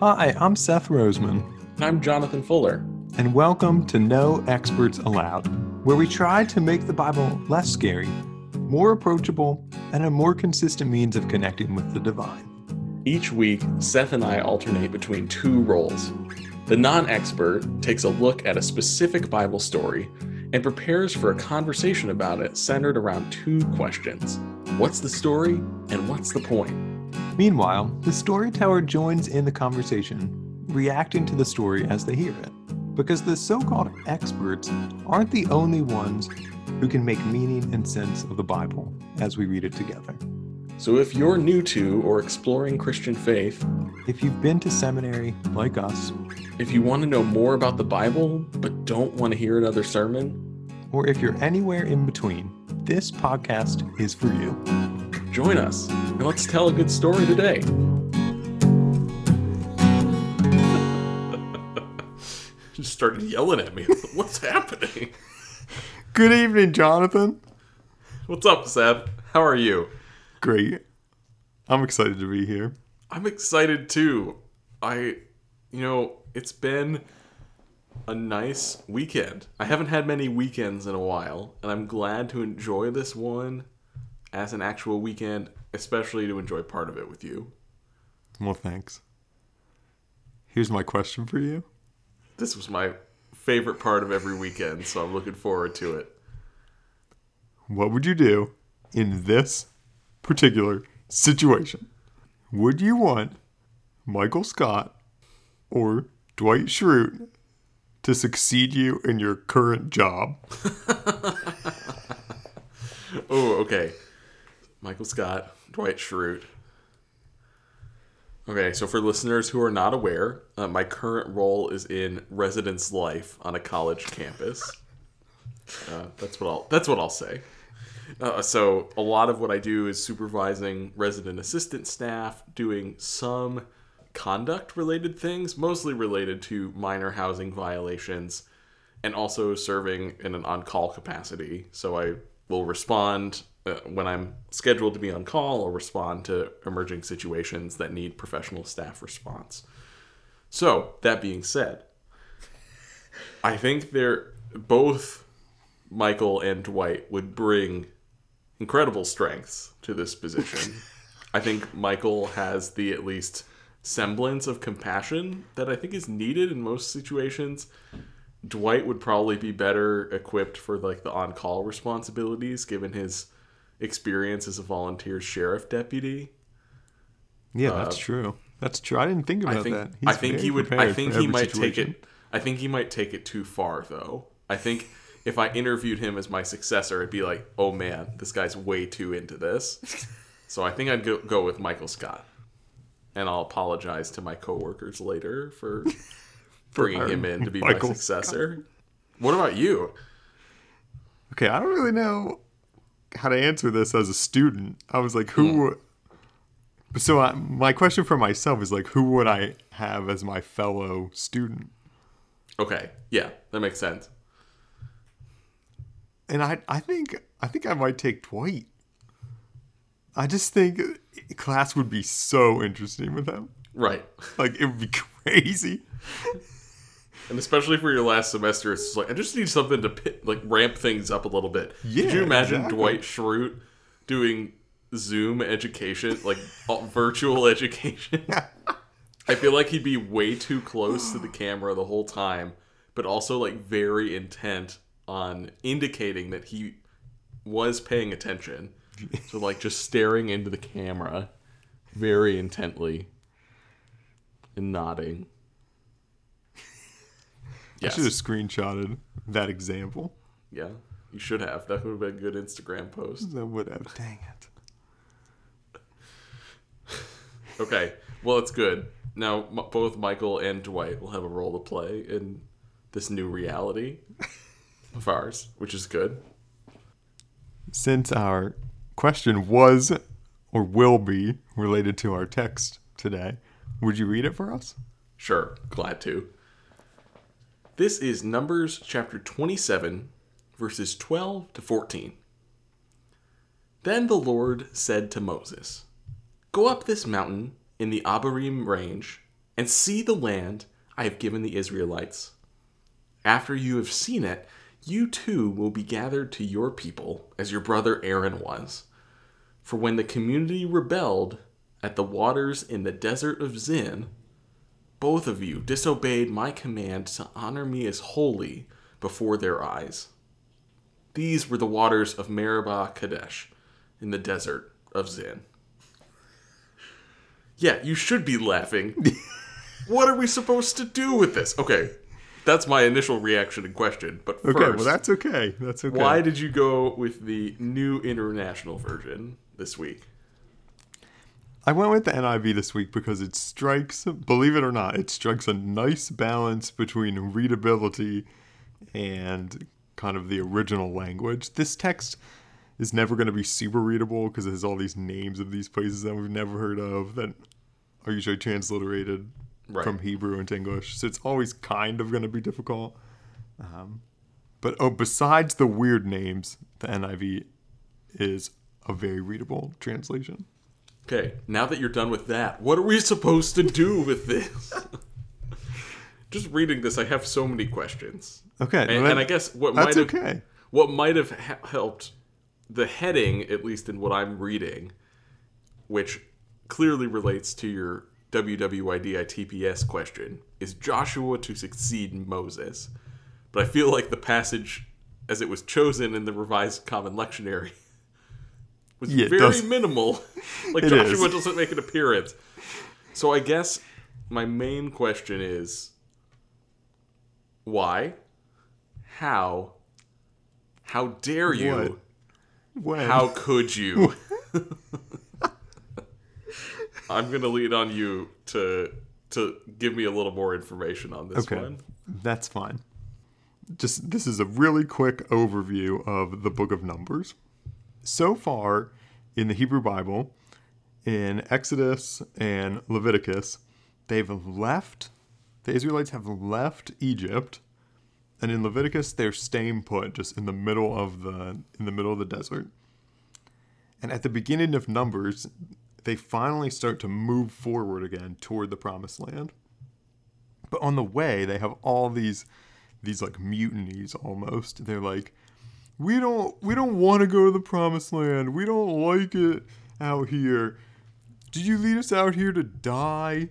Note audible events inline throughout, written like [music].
Hi, I'm Seth Roseman, I'm Jonathan Fuller. and welcome to No Experts Allowed, where we try to make the Bible less scary, more approachable, and a more consistent means of connecting with the divine. Each week, Seth and I alternate between two roles. The non expert takes a look at a specific Bible story and prepares for a conversation about it centered around two questions What's the story, and what's the point? Meanwhile, the storyteller joins in the conversation, reacting to the story as they hear it. Because the so called experts aren't the only ones who can make meaning and sense of the Bible as we read it together. So if you're new to or exploring Christian faith, If you've been to seminary like us, if you want to know more about the Bible but don't want to hear another sermon, or if you're anywhere in between, this podcast is for you. Join us and let's tell a good story today. [laughs] Just started yelling at me. [laughs] What's happening? Good evening, Jonathan. What's up, Seth? How are you? Great. I'm excited to be here. I'm excited too. I, you know, it's been a nice weekend. I haven't had many weekends in a while, and I'm glad to enjoy this one as an actual weekend, especially to enjoy part of it with you. Well, thanks. Here's my question for you. This was my favorite part of every weekend, so I'm looking forward to it. What would you do in this particular situation? Would you want Michael Scott or Dwight Schrute to succeed you in your current job? [laughs] Oh, okay. Michael Scott, Dwight Schrute. Okay, so for listeners who are not aware, uh, my current role is in residence life on a college campus. [laughs] Uh, that's what I'll. That's what I'll say. Uh, so a lot of what I do is supervising resident assistant staff, doing some conduct related things, mostly related to minor housing violations, and also serving in an on call capacity. So I will respond uh, when I'm scheduled to be on call or respond to emerging situations that need professional staff response. So, that being said, I think they're both Michael and Dwight would bring incredible strengths to this position. I think Michael has the at least semblance of compassion that I think is needed in most situations. Dwight would probably be better equipped for like the on-call responsibilities given his experience as a volunteer sheriff deputy. Yeah, uh, that's true. That's true. I didn't think about I think that. I think he would I think he might situation. take it I think he might take it too far though. I think if I interviewed him as my successor, it'd be like, "Oh man, this guy's way too into this." [laughs] so I think I'd go, go with Michael Scott. And I'll apologize to my coworkers later for [laughs] bringing him in to be Michael my successor. What about you? Okay, I don't really know how to answer this as a student. I was like, who? So I, my question for myself is like, who would I have as my fellow student? Okay, yeah, that makes sense. And I, I think, I think I might take Dwight. I just think class would be so interesting with him. Right. Like it would be [laughs] crazy. And especially for your last semester, it's just like I just need something to pit, like ramp things up a little bit. Yeah, Could you imagine exactly. Dwight Schrute doing Zoom education, like [laughs] virtual education? [laughs] I feel like he'd be way too close to the camera the whole time, but also like very intent on indicating that he was paying attention. [laughs] So like just staring into the camera very intently and nodding. I should have screenshotted that example. Yeah, you should have. That would have been a good Instagram post. That would have. Dang it. Okay, well, it's good. Now, m- both Michael and Dwight will have a role to play in this new reality of ours, which is good. Since our question was or will be related to our text today, would you read it for us? Sure, glad to. This is Numbers chapter 27, verses 12 to 14. Then the Lord said to Moses, Go up this mountain in the Abarim range, and see the land I have given the Israelites. After you have seen it, you too will be gathered to your people as your brother Aaron was. For when the community rebelled at the waters in the desert of Zin, both of you disobeyed my command to honor me as holy before their eyes. These were the waters of Meribah Kadesh in the desert of Zin. Yeah, you should be laughing. [laughs] what are we supposed to do with this? Okay, that's my initial reaction and question. But first, Okay, well that's okay. That's okay. why did you go with the new international version this week? I went with the NIV this week because it strikes, believe it or not, it strikes a nice balance between readability and kind of the original language. This text is never going to be super readable because it has all these names of these places that we've never heard of that are usually transliterated Right. from Hebrew into English. So it's always kind of going to be difficult. Um, but oh, besides the weird names, the NIV is a very readable translation. Okay, now that you're done with that, what are we supposed to do with this? [laughs] Just reading this, I have so many questions. Okay, And, well, and I guess what might have okay. what might have helped the heading, at least in what I'm reading, which clearly relates to your WWIDI TPS question, is Joshua to succeed Moses. But I feel like the passage, as it was chosen in the Revised Common Lectionary, was Yeah, very does. minimal. [laughs] like It Joshua is. doesn't make an appearance. So I guess my main question is why? How? How dare you? What? When? How could you? [laughs] [laughs] I'm gonna lead on you to to give me a little more information on this Okay, one. that's fine. Just this is a really quick overview of the book of Numbers. So far in the Hebrew Bible, in Exodus and Leviticus, they've left the Israelites have left Egypt, and in Leviticus they're staying put just in the middle of the in the middle of the desert. And at the beginning of Numbers, they finally start to move forward again toward the promised land. But on the way, they have all these these like mutinies almost. They're like, we don't we don't want to go to the promised land. We don't like it out here. Did you lead us out here to die?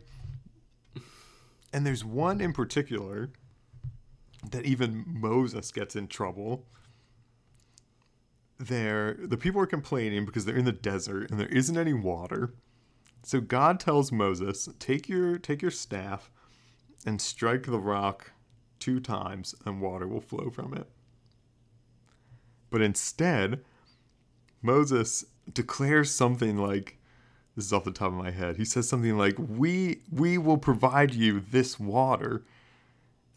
And there's one in particular that even Moses gets in trouble. There the people are complaining because they're in the desert and there isn't any water. So God tells Moses, "Take your take your staff and strike the rock two times and water will flow from it." But instead, Moses declares something like this is off the top of my head. He says something like, "We we will provide you this water."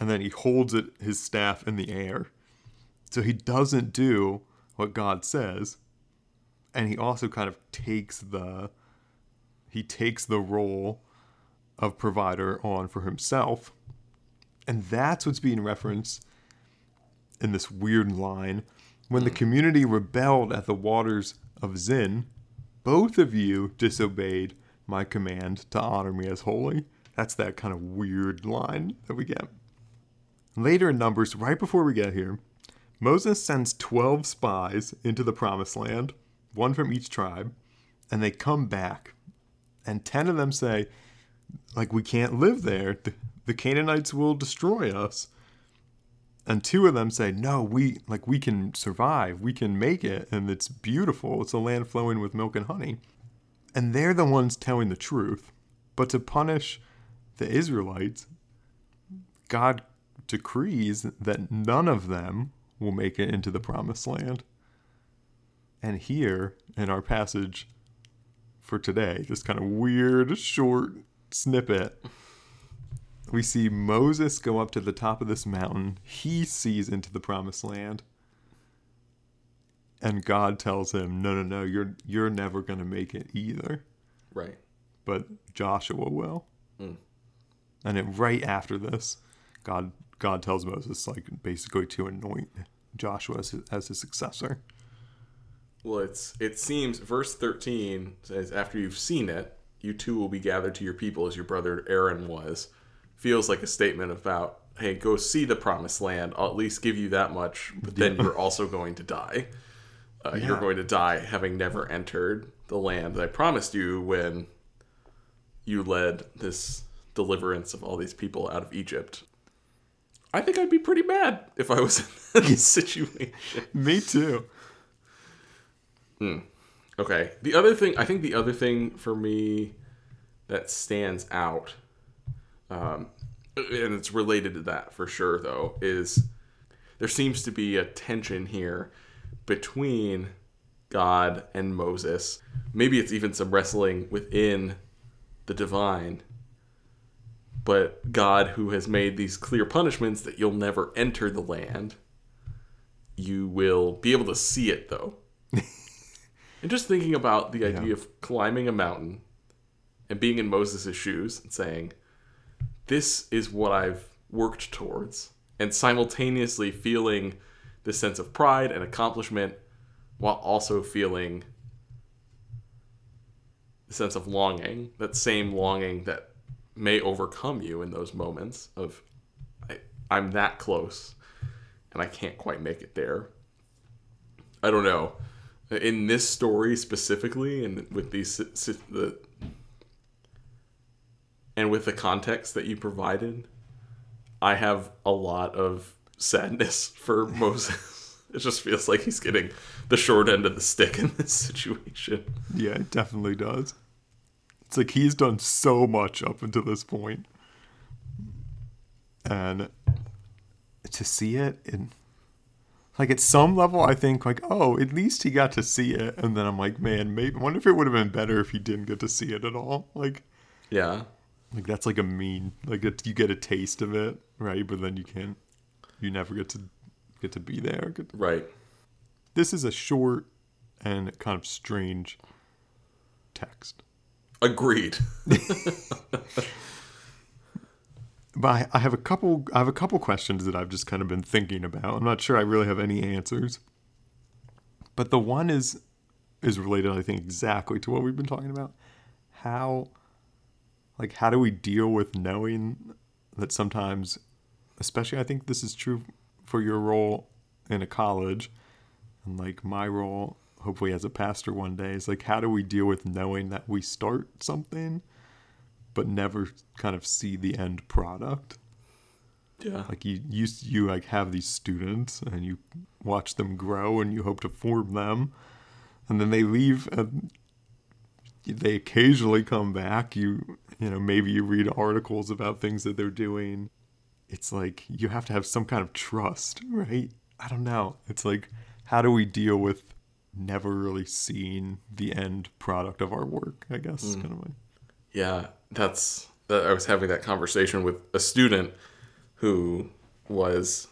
And then he holds it his staff in the air. So he doesn't do what God says. And he also kind of takes the he takes the role of provider on for himself. And that's what's being referenced in this weird line. When the hmm. community rebelled at the waters of Zin, both of you disobeyed my command to honor me as holy. That's that kind of weird line that we get. Later in Numbers, right before we get here, Moses sends 12 spies into the promised land, one from each tribe, and they come back. And 10 of them say, like, we can't live there. The, the Canaanites will destroy us. And two of them say, no, we like we can survive. We can make it and it's beautiful. It's a land flowing with milk and honey. And they're the ones telling the truth. But to punish the Israelites, God decrees that none of them will make it into the promised land. And here in our passage for today, this kind of weird short snippet, we see Moses go up to the top of this mountain. He sees into the promised land. And God tells him, "No, no, no, you're you're never going to make it either, Right. but Joshua will." Mm. And then right after this, God God tells Moses like basically to anoint Joshua as his, as his successor. Well, it's it seems verse thirteen says after you've seen it, you too will be gathered to your people as your brother Aaron was, feels like a statement about, hey, go see the promised land. I'll at least give you that much, but then you're also going to die. Uh, You're going to die having never entered the land that I promised you when you led this deliverance of all these people out of Egypt. I think I'd be pretty mad if I was in [laughs] this [laughs] situation. Me too. Okay. The other thing, I think the other thing for me that stands out, um, and it's related to that for sure, though, is there seems to be a tension here between God and Moses. Maybe it's even some wrestling within the divine. But God, who has made these clear punishments that you'll never enter the land, you will be able to see it, though. [laughs] And just thinking about the idea Yeah. of climbing a mountain and being in Moses' shoes and saying, This is what I've worked towards, and simultaneously feeling this sense of pride and accomplishment while also feeling the sense of longing, that same longing that may overcome you in those moments of, I, I'm that close and I can't quite make it there. I don't know in this story specifically and with these the and with the context that you provided i have a lot of sadness for [laughs] moses it just feels like he's getting the short end of the stick in this situation Yeah, it definitely does. It's like he's done so much up until this point. And to see it in like at some level I think like, oh, at least he got to see it. And then I'm like, man, maybe wonder if it would have been better if he didn't get to see it at all. Like yeah like that's like a mean like you get a taste of it, right? But then you can't you never get to get to be there. Right This is a short and kind of strange text. agreed [laughs] But I, I have a couple. I have a couple questions that I've just kind of been thinking about. I'm not sure I really have any answers. But the one is is related, I think, exactly to what we've been talking about. How, like, how do we deal with knowing that sometimes, especially I think this is true for your role in a college, and like my role, hopefully as a pastor one day, is like, how do we deal with knowing that we start something? but never kind of see the end product. yeah Like you, you, you like have these students and you watch them grow and you hope to form them, and then they leave and they occasionally come back. You, you know, maybe you read articles about things that they're doing. It's like you have to have some kind of trust, right? I don't know. It's like how do we deal with never really seeing the end product of our work? I guess is kind of my Yeah, that's. That I was having that conversation with a student who was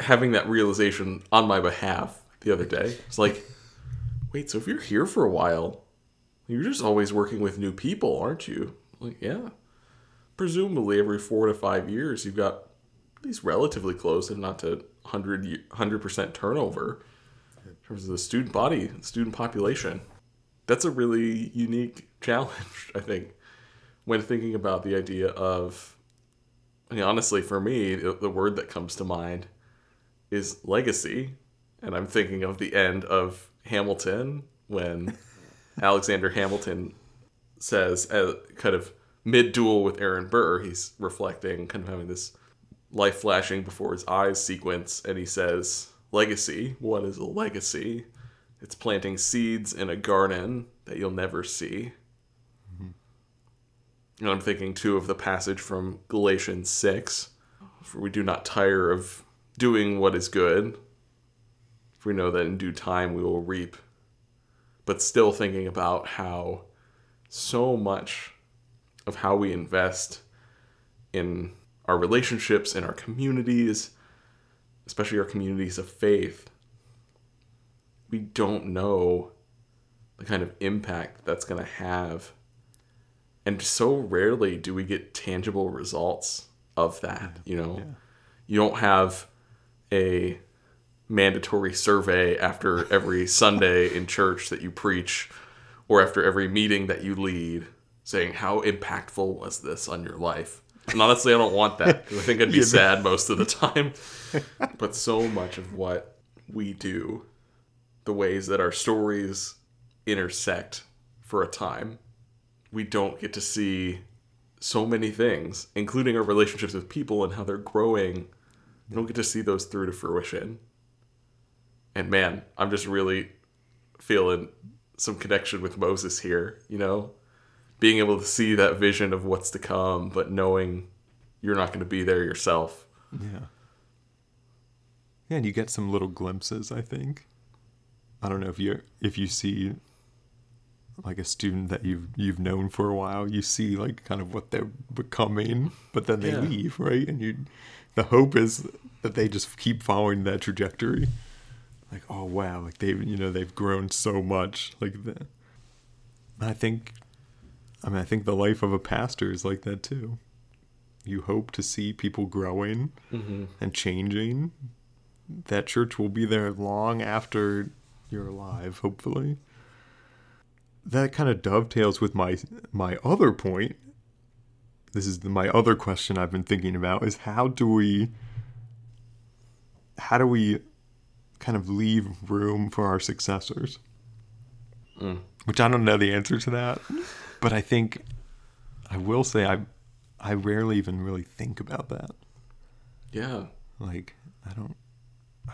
having that realization on my behalf the other day. It's like, wait, so if you're here for a while, you're just always working with new people, aren't you? Like, yeah. Presumably, every four to five years, you've got at least relatively close, if not to 100 percent turnover in terms of the student body, student population that's a really unique challenge, [laughs] I think, when thinking about the idea of. I mean, honestly, for me, the word that comes to mind is legacy. And I'm thinking of the end of Hamilton when [laughs] Alexander Hamilton says, uh, kind of mid duel with Aaron Burr, he's reflecting, kind of having this life flashing before his eyes sequence, and he says, Legacy. What is a legacy? It's planting seeds in a garden that you'll never see. And I'm thinking too of the passage from Galatians 6 For we do not tire of doing what is good, for we know that in due time we will reap. But still thinking about how so much of how we invest in our relationships, in our communities, especially our communities of faith, we don't know the kind of impact that's going to have. And so rarely do we get tangible results of that, you know? You don't have a mandatory survey after every Sunday in church that you preach or after every meeting that you lead saying how impactful was this on your life. And honestly, I don't want that because I think I'd be [laughs] sad most of the time. but so much of what we do, the ways that our stories intersect for a time, we don't get to see so many things, including our relationships with people and how they're growing. We don't get to see those through to fruition. And man, I'm just really feeling some connection with Moses here, you know? Being able to see that vision of what's to come, but knowing you're not going to be there yourself. Yeah. Yeah, and you get some little glimpses, I think. I don't know if you if you see like a student that you've you've known for a while, you see like kind of what they're becoming, but then they Yeah. leave, right? And you the hope is that they just keep following that trajectory. Like, oh wow, like they've you know, they've grown so much. Like the I think I mean I think the life of a pastor is like that too. You hope to see people growing mm-hmm. and changing. That church will be there long after you're alive, hopefully. That kind of dovetails with my my other point. This is the, my other question I've been thinking about is how do we how do we kind of leave room for our successors? Mm. Which I don't know the answer to that, but I think I will say I I rarely even really think about that. Yeah. Like I don't [sighs]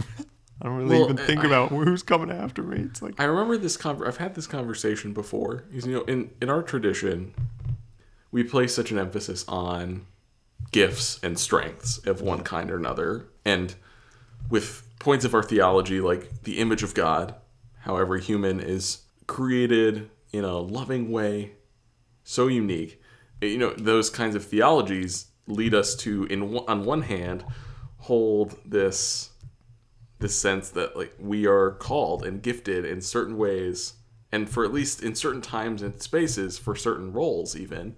I don't really Well, even think I- about who's coming after me. It's like I remember this. Con- I've had this conversation before. Because, you know, in in our tradition, we place such an emphasis on gifts and strengths of one kind or another, and with points of our theology like the image of God, how every human is created in a loving way, so unique. Eh, you know, those kinds of theologies lead us to, in on one hand, hold this this sense that like we are called and gifted in certain ways and for at least in certain times and spaces for certain roles even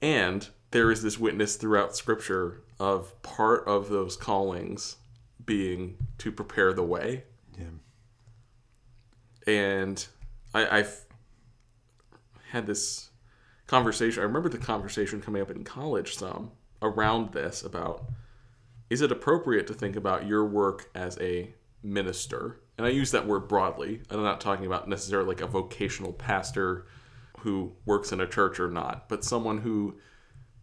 and there is this witness throughout scripture of part of those callings being to prepare the way yeah. and I, I've had this conversation. I remember the conversation coming up in college some around this about is it appropriate to think about your work as a minister? And I use that word broadly. I'm not talking about necessarily like a vocational pastor who works in a church or not, but someone who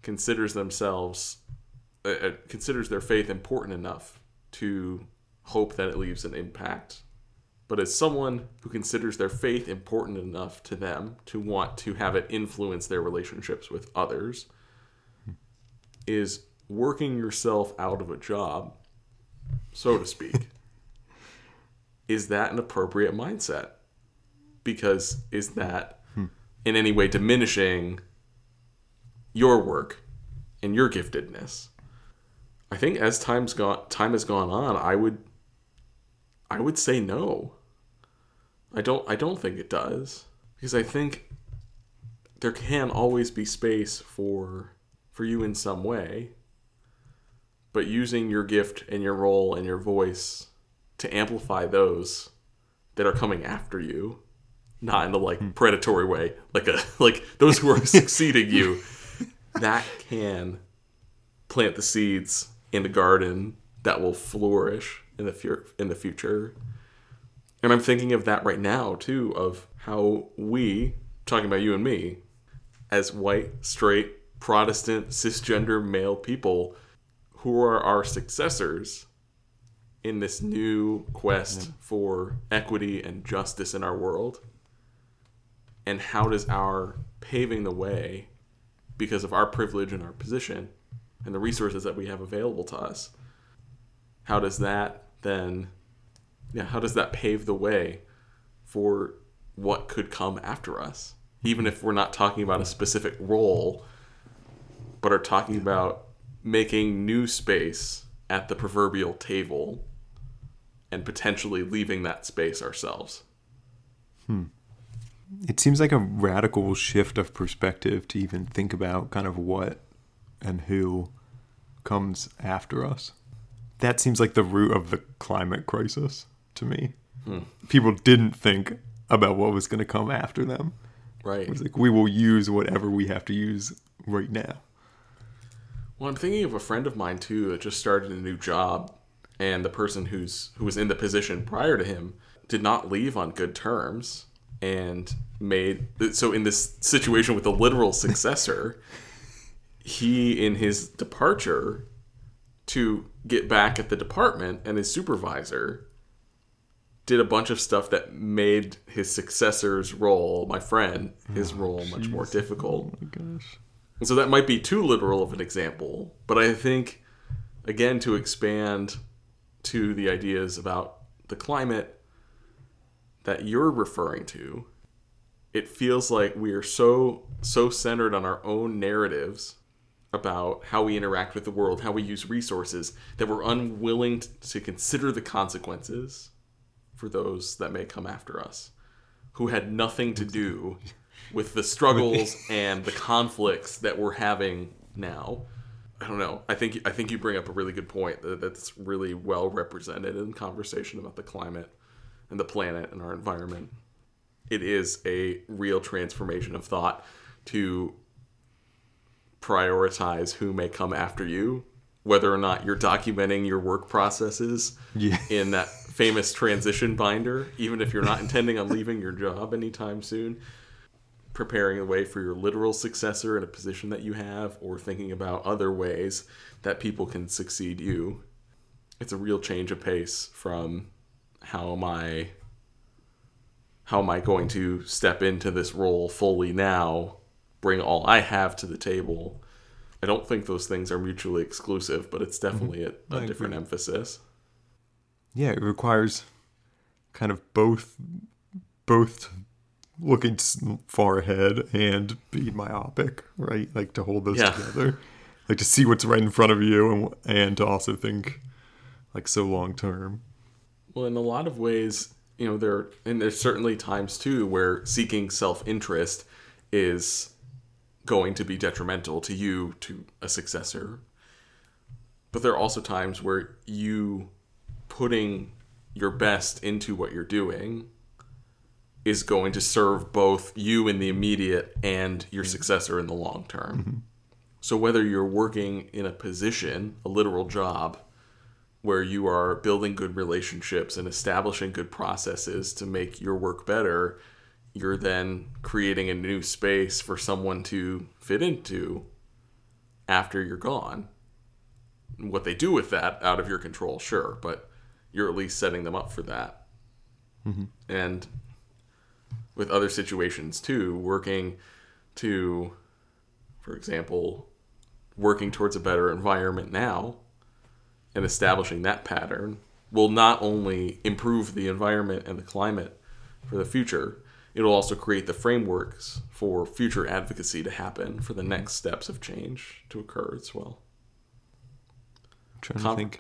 considers themselves uh, uh, considers their faith important enough to hope that it leaves an impact but as someone who considers their faith important enough to them to want to have it influence their relationships with others, is working yourself out of a job, so to speak. [laughs] is that an appropriate mindset? Because is that hmm. in any way diminishing your work and your giftedness? I think as time's gone time has gone on, I would I would say no. I don't I don't think it does because I think there can always be space for for you in some way. But using your gift and your role and your voice to amplify those that are coming after you, not in a like hmm. predatory way, like a [laughs] like those who are [laughs] succeeding you, that can plant the seeds in a garden that will flourish in the fu- in the future. And I'm thinking of that right now too of how we talking about you and me as white, straight, Protestant, cisgender male people who are our successors in this new quest for equity and justice in our world. And how does our paving the way because of our privilege and our position and the resources that we have available to us how does that then yeah how does that pave the way for what could come after us? Even if we're not talking about a specific role but are talking about making new space at the proverbial table and potentially leaving that space ourselves. Hmm. It seems like a radical shift of perspective to even think about kind of what and who comes after us. That seems like the root of the climate crisis to me. Hmm. People didn't think about what was going to come after them. Right. It's like we will use whatever we have to use right now. Well, I'm thinking of a friend of mine too that just started a new job, and the person who's who was in the position prior to him did not leave on good terms, and made so in this situation with a literal successor, he in his departure to get back at the department and his supervisor did a bunch of stuff that made his successor's role, my friend, his oh, role much more difficult. Oh my gosh. And so that might be too literal of an example, but I think, again, to expand to the ideas about the climate that you're referring to, it feels like we are so so centered on our own narratives about how we interact with the world, how we use resources, that we're unwilling to consider the consequences for those that may come after us, who had nothing to do with the struggles [laughs] and the conflicts that we're having now. I don't know. I think I think you bring up a really good point that's really well represented in conversation about the climate and the planet and our environment. It is a real transformation of thought to prioritize who may come after you, whether or not you're documenting your work processes Yeah. in that famous transition binder, even if you're not intending on leaving your job anytime soon, preparing the way for your literal successor in a position that you have, or thinking about other ways that people can succeed you. It's a real change of pace from how am I how am I going to step into this role fully now, bring all I have to the table. I don't think those things are mutually exclusive, but it's mm-hmm. definitely a different agree. emphasis. Yeah, it requires kind of both both looking far ahead and being myopic, right? Like to hold those Yeah. together, like to see what's right in front of you, and and to also think like so long term. Well, in a lot of ways, you know, there and there's certainly times too where seeking self-interest is going to be detrimental to you to a successor. But there are also times where you putting your best into what you're doing is going to serve both you in the immediate and your successor in the long term. Mm-hmm. So whether you're working in a position, a literal job, where you are building good relationships and establishing good processes to make your work better, you're then creating a new space for someone to fit into after you're gone. What they do with that out of your control, sure, but you're at least setting them up for that. Mm-hmm. And with other situations too, working to, for example, working towards a better environment now and establishing that pattern will not only improve the environment and the climate for the future, it'll also create the frameworks for future advocacy to happen for the next steps of change to occur as well. I'm trying Com- to think.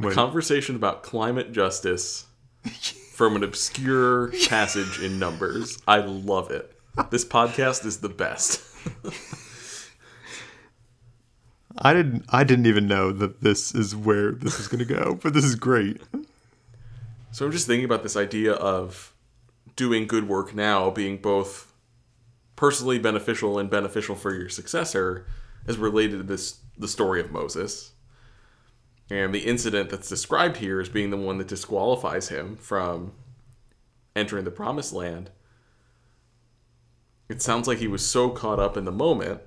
A conversation about climate justice [laughs] from an obscure passage in Numbers. I love it. This podcast is the best. [laughs] I didn't. I didn't even know that this is where this is going to go, but this is great. So I'm just thinking about this idea of doing good work now being both personally beneficial and beneficial for your successor as related to this the story of Moses. And the incident that's described here as being the one that disqualifies him from entering the promised land. It sounds like he was so caught up in the moment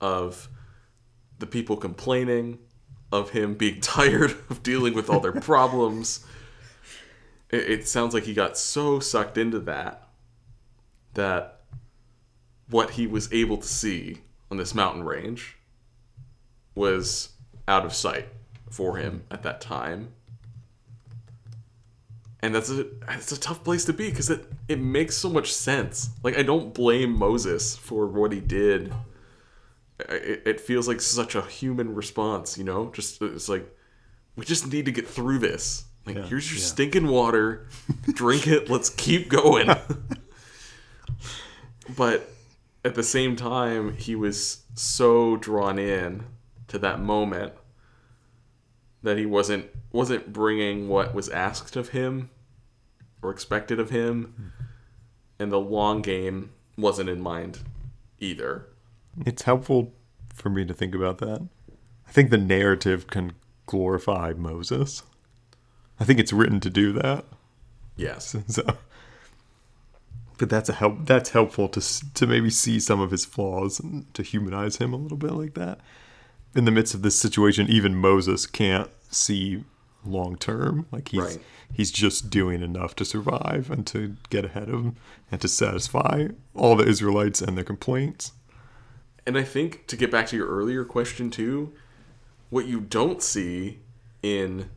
of the people complaining, of him being [laughs] tired of dealing with all their problems. It, it sounds like he got so sucked into that that what he was able to see on this mountain range was out of sight for him at that time. And that's a it's a tough place to be because it it makes so much sense. Like I don't blame Moses for what he did it, it feels like such a human response, you know? Just it's like we just need to get through this. Like Yeah, here's your yeah. stinking water, drink it. Let's keep going. [laughs] but at the same time, he was so drawn in to that moment that he wasn't wasn't bringing what was asked of him or expected of him hmm. and the long game wasn't in mind either. It's helpful for me to think about that. I think the narrative can glorify Moses. I think it's written to do that. Yes. [laughs] So, but that's a help. That's helpful to to maybe see some of his flaws and to humanize him a little bit like that. In the midst of this situation, even Moses can't see long term. Like he's Right. he's just doing enough to survive and to get ahead of him and to satisfy all the Israelites and their complaints. And I think to get back to your earlier question too, what you don't see in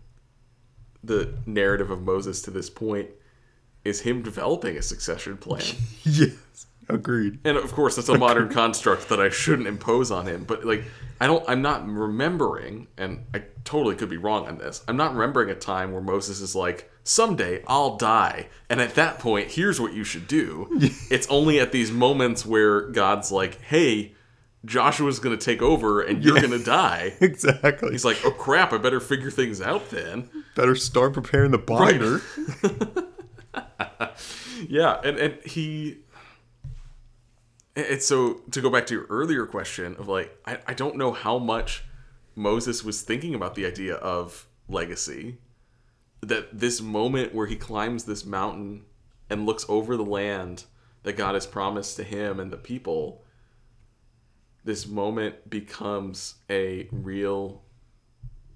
the narrative of Moses to this point is him developing a succession plan. [laughs] yes, agreed. and of course that's a modern construct that I shouldn't impose on him, but like I don't I'm not remembering and I totally could be wrong on this. I'm not remembering a time where Moses is like someday I'll die and at that point here's what you should do. [laughs] it's only at these moments where God's like, "Hey, Joshua's going to take over and you're Yeah. going to die." [laughs] Exactly. He's like, "Oh crap, I better figure things out then." better start preparing the binder. [laughs] Yeah, and and he and so to go back to your earlier question of like I, I don't know how much Moses was thinking about the idea of legacy. That this moment where he climbs this mountain and looks over the land that God has promised to him and the people, this moment becomes a real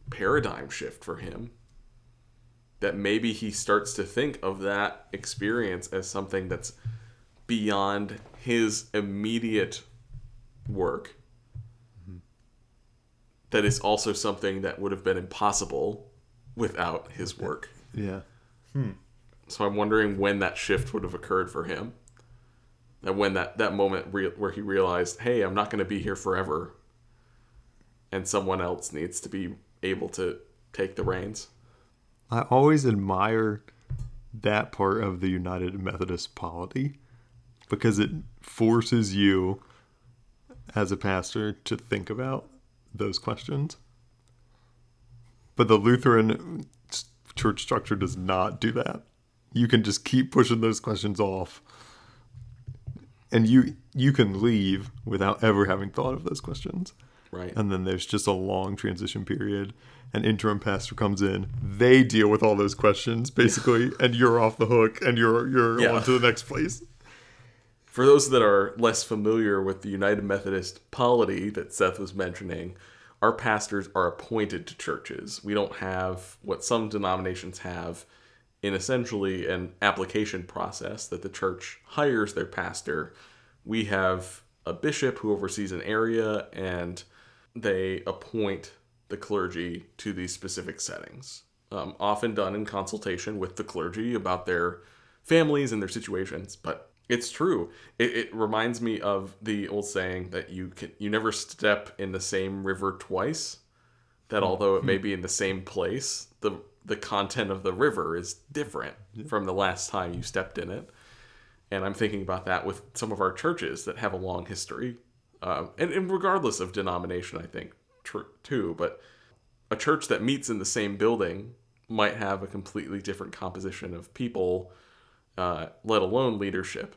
paradigm shift for him that maybe he starts to think of that experience as something that's beyond his immediate work. Mm-hmm. That is also something that would have been impossible without his work. Yeah. Hmm. so i'm wondering when that shift would have occurred for him and when that that moment re- where he realized hey i'm not going to be here forever and someone else needs to be able to take the reins I always admire that part of the United Methodist polity because it forces you as a pastor to think about those questions. But the Lutheran church structure does not do that. You can just keep pushing those questions off. And you you can leave without ever having thought of those questions. Right. And then there's just a long transition period. An interim pastor comes in. They deal with all those questions basically. And you're off the hook and you're you're Yeah. on to the next place. For those that are less familiar with the United Methodist polity that Seth was mentioning, our pastors are appointed to churches. We don't have what some denominations have in essentially an application process that the church hires their pastor. We have a bishop who oversees an area and they appoint the clergy to these specific settings, um, often done in consultation with the clergy about their families and their situations. But it's true. It, it reminds me of the old saying that you can you never step in the same river twice. That although it may be in the same place, the the content of the river is different from the last time you stepped in it. And I'm thinking about that with some of our churches that have a long history, um, and, and regardless of denomination, I think tr- too. But a church that meets in the same building might have a completely different composition of people, uh, let alone leadership,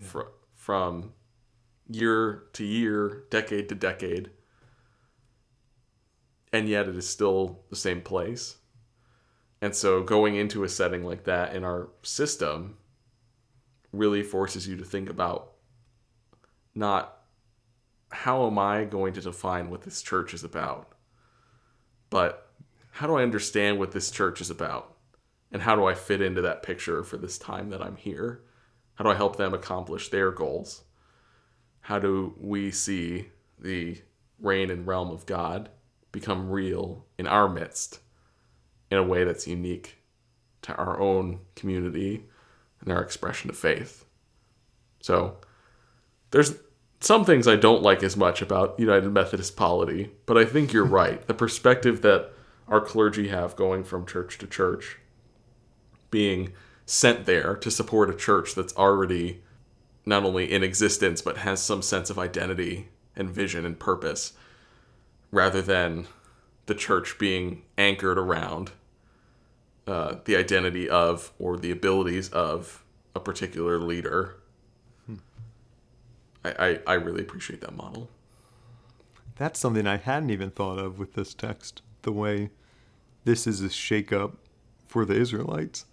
fr- from year to year, decade to decade, and yet it is still the same place. And so going into a setting like that in our system really forces you to think about not how am I going to define what this church is about, but how do I understand what this church is about? And how do I fit into that picture for this time that I'm here? How do I help them accomplish their goals? How do we see the reign and realm of God become real in our midst in a way that's unique to our own community and our expression of faith? So there's some things I don't like as much about United Methodist polity, but I think you're [laughs] right. The perspective that our clergy have going from church to church, being sent there to support a church that's already not only in existence but has some sense of identity and vision and purpose, rather than the church being anchored around uh, the identity of or the abilities of a particular leader. I, I, I really appreciate that model. That's something I hadn't even thought of with this text. The way this is a shakeup for the Israelites.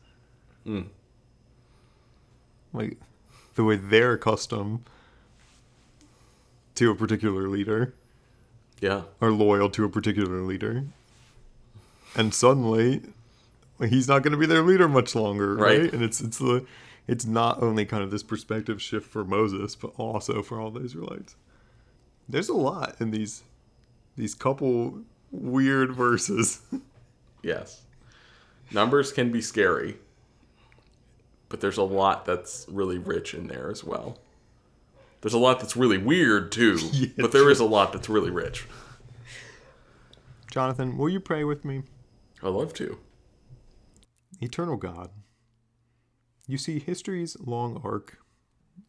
Mm. Like the way they're accustomed to a particular leader, Yeah. are loyal to a particular leader. And suddenly he's not going to be their leader much longer, right? Right. And it's it's the it's not only kind of this perspective shift for Moses, but also for all the Israelites. There's a lot in these these couple weird verses. [laughs] Yes. Numbers can be scary, but there's a lot that's really rich in there as well. There's a lot that's really weird too, [laughs] Yeah, but there is a lot that's really rich. Jonathan, will you pray with me? I love to. Eternal God, you see history's long arc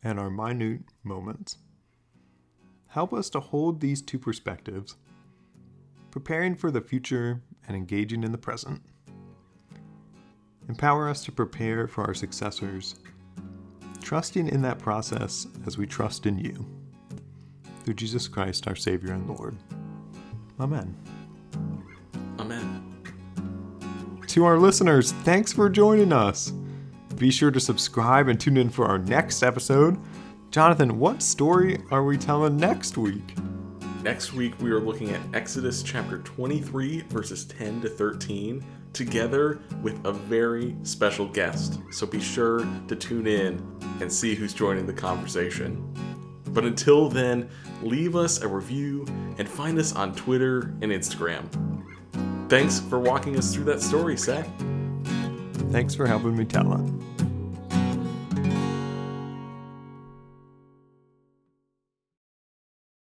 and our minute moments. Help us to hold these two perspectives, preparing for the future and engaging in the present. Empower us to prepare for our successors, trusting in that process as we trust in you. Through Jesus Christ, our Savior and Lord. Amen. To our listeners, thanks for joining us. Be sure to subscribe and tune in for our next episode. Jonathan, what story are we telling next week? Next week, we are looking at Exodus chapter 23, verses 10 to 13, together with a very special guest. So be sure to tune in and see who's joining the conversation. But until then, leave us a review and find us on Twitter and Instagram. Thanks for walking us through that story, Seth. Thanks for helping me tell it.